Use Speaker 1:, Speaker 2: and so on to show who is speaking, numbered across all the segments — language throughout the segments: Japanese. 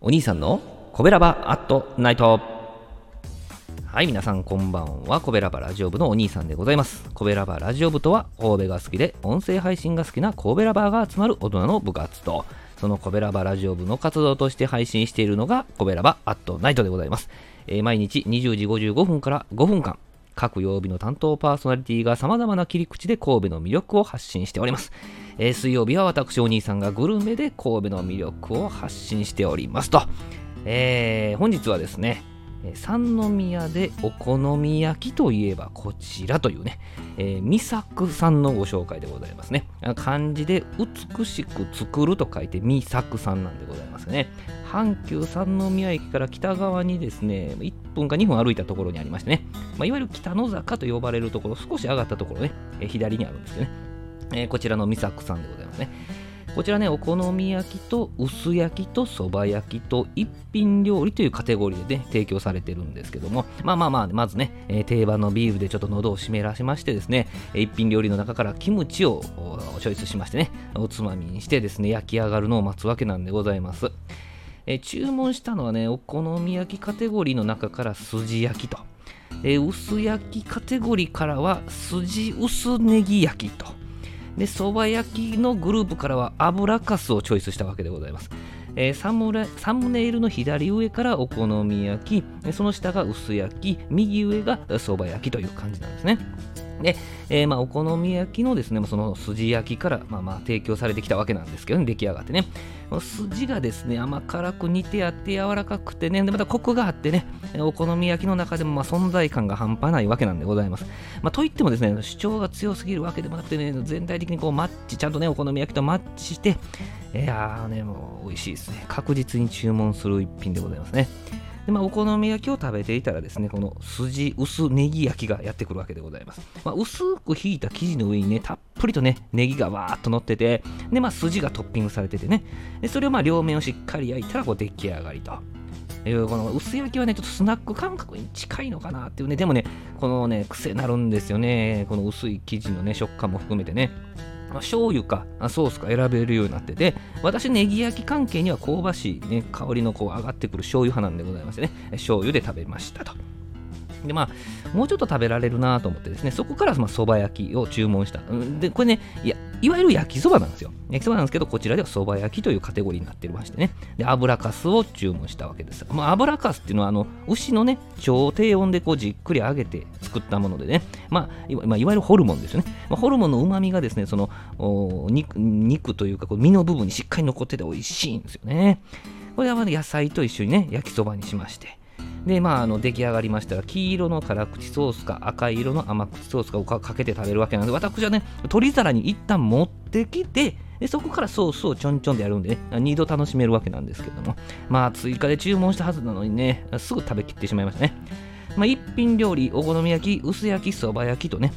Speaker 1: お兄さんのコベラバアットナイト。はい皆さんこんばんは。コベラバラジオ部のお兄さんでございます。コベラバラジオ部とは神戸が好きで音声配信が好きな神戸ラバーが集まる大人の部活と。そのコベラバラジオ部の活動として配信しているのがコベラバアットナイトでございます、えー毎日20時55分から5分間。各曜日の担当パーソナリティが様々な切り口で神戸の魅力を発信しております。えー水曜日は私お兄さんがグルメで神戸の魅力を発信しておりますと。えー本日はですね、三宮でお好み焼きといえばこちらというね、えー、三作さんのご紹介でございますね。漢字で美しく作ると書いて三作さんなんでございますね。阪急三宮駅から北側にですね、1分か2分歩いたところにありましてね、まあ、いわゆる北野坂と呼ばれるところ、少し上がったところね、えー左にあるんですけどね、えーこちらの三作さんでございますね。こちらね、お好み焼きと薄焼きとそば焼きと一品料理というカテゴリーでね、提供されてるんですけども、まあまあまあ、まずね、えー定番のビールでちょっと喉を湿らしましてですね、一品料理の中からキムチをチョイスしましてね、おつまみにしてですね、焼き上がるのを待つわけなんでございます。えー注文したのはね、お好み焼きカテゴリーの中から筋焼きと、えー薄焼きカテゴリーからは筋薄ネギ焼きと、で、そば焼きのグループからは油かすをチョイスしたわけでございます。えーサムラサムネイルの左上からお好み焼き、その下が薄焼き、右上がそば焼きという感じなんですね。で、えーまあ、お好み焼きのですね、その筋焼きから、まあまあ、提供されてきたわけなんですけどね、出来上がってね。この筋がですね、甘辛く煮てあって柔らかくてね、でまたコクがあってね、お好み焼きの中でもまあ存在感が半端ないわけなんでございます。まあ、といってもですね、主張が強すぎるわけでもなくてね、全体的にこうマッチ、ちゃんとね、お好み焼きとマッチして、いやーね、もう美味しいですね。確実に注文する一品でございますね。でまあ、お好み焼きを食べていたらですね、この筋薄ネギ焼きがやってくるわけでございます。まあ、薄くひいた生地の上にね、たっぷりとね、ネギがわーっと乗ってて、で、まあ、筋がトッピングされててね、でそれをまあ両面をしっかり焼いたらこう出来上がりと。いうこの薄焼きはね、ちょっとスナック感覚に近いのかなっていうね、でもね、このね、癖なるんですよね。この薄い生地のね、食感も含めてね。ま、醤油かソースか選べるようになってて私ネギ焼き関係には香ばしい、ね、香りのこう上がってくる醤油派なんでございましてね醤油で食べましたと。でまあもうちょっと食べられるなと思ってですねそこからまあそば焼きを注文した。でこれねいやいわゆる焼きそばなんですよ。焼きそばなんですけどこちらではそば焼きというカテゴリーになってましてね。で油かすを注文したわけです、まあ、油かすっていうのはあの牛のね超低温でこうじっくり揚げて作ったものでね。まあいわまあいわゆるホルモンですよね、まあ、ホルモンのうまみがですねその肉肉というか身の部分にしっかり残ってて美味しいんですよね。これは野菜と一緒にね焼きそばにしまして。で、まあ、あの出来上がりましたら、黄色の辛口ソースか赤色の甘口ソースかをかけて食べるわけなんで、私はね、鶏皿に一旦持ってきて、でそこからソースをちょんちょんでやるんでね、二度楽しめるわけなんですけども、まあ、追加で注文したはずなのにね、すぐ食べきってしまいましたね。まあ、一品料理、お好み焼き、薄焼き、そば焼きとね、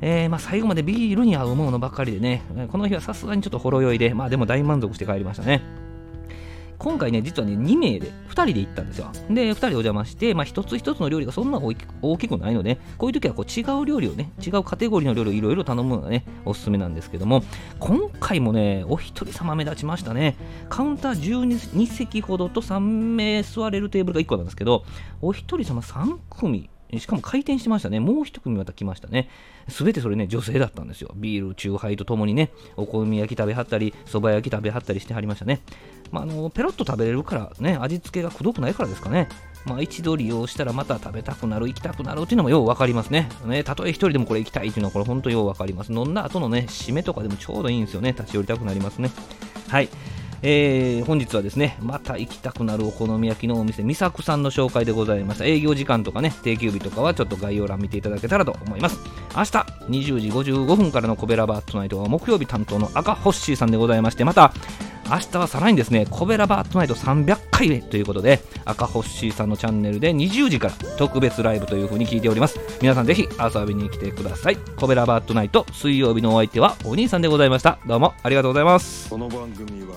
Speaker 1: えーまあ、最後までビールに合うものばかりでね、この日はさすがにちょっとほろ酔いで、まあでも大満足して帰りましたね。今回ね、実はね、2名で、2人で行ったんですよ。で、2人でお邪魔して、まあ、一つ一つの料理がそんな大きくないので、こういう時はこう違う料理をね、違うカテゴリーの料理をいろいろ頼むのがね、おすすめなんですけども、今回もね、お一人様目立ちましたね。カウンター12席ほどと3名座れるテーブルが1個なんですけど、お一人様3組、しかも回転してましたね。もう一組また来ましたね。すべてそれね、女性だったんですよ。ビール、チューハイとともにね、お好み焼き食べはったり、そば焼き食べはったりしてはりましたね。まあ、あのペロッと食べれるからね、味付けがくどくないからですかね。まあ、一度利用したらまた食べたくなる、行きたくなるっていうのもよう分かりますね。ねたとえ一人でもこれ行きたいっていうのはこれ本当よう分かります。飲んだ後のね、締めとかでもちょうどいいんですよね。立ち寄りたくなりますね。はい。えー本日はですね、また行きたくなるお好み焼きのお店、みさくさんの紹介でございました。営業時間とかね、定休日とかはちょっと概要欄見ていただけたらと思います。明日20時55分からのコベラバートナイトは木曜日担当の赤ホッシーさんでございまして、また明日はさらにですね、コベラバートナイト300回目ということで、赤ホッシーさんのチャンネルで20時から特別ライブという風に聞いております。皆さんぜひ遊びに来てください。コベラバートナイト水曜日のお相手はお兄さんでございました。どうもありがとうございます。
Speaker 2: この番組は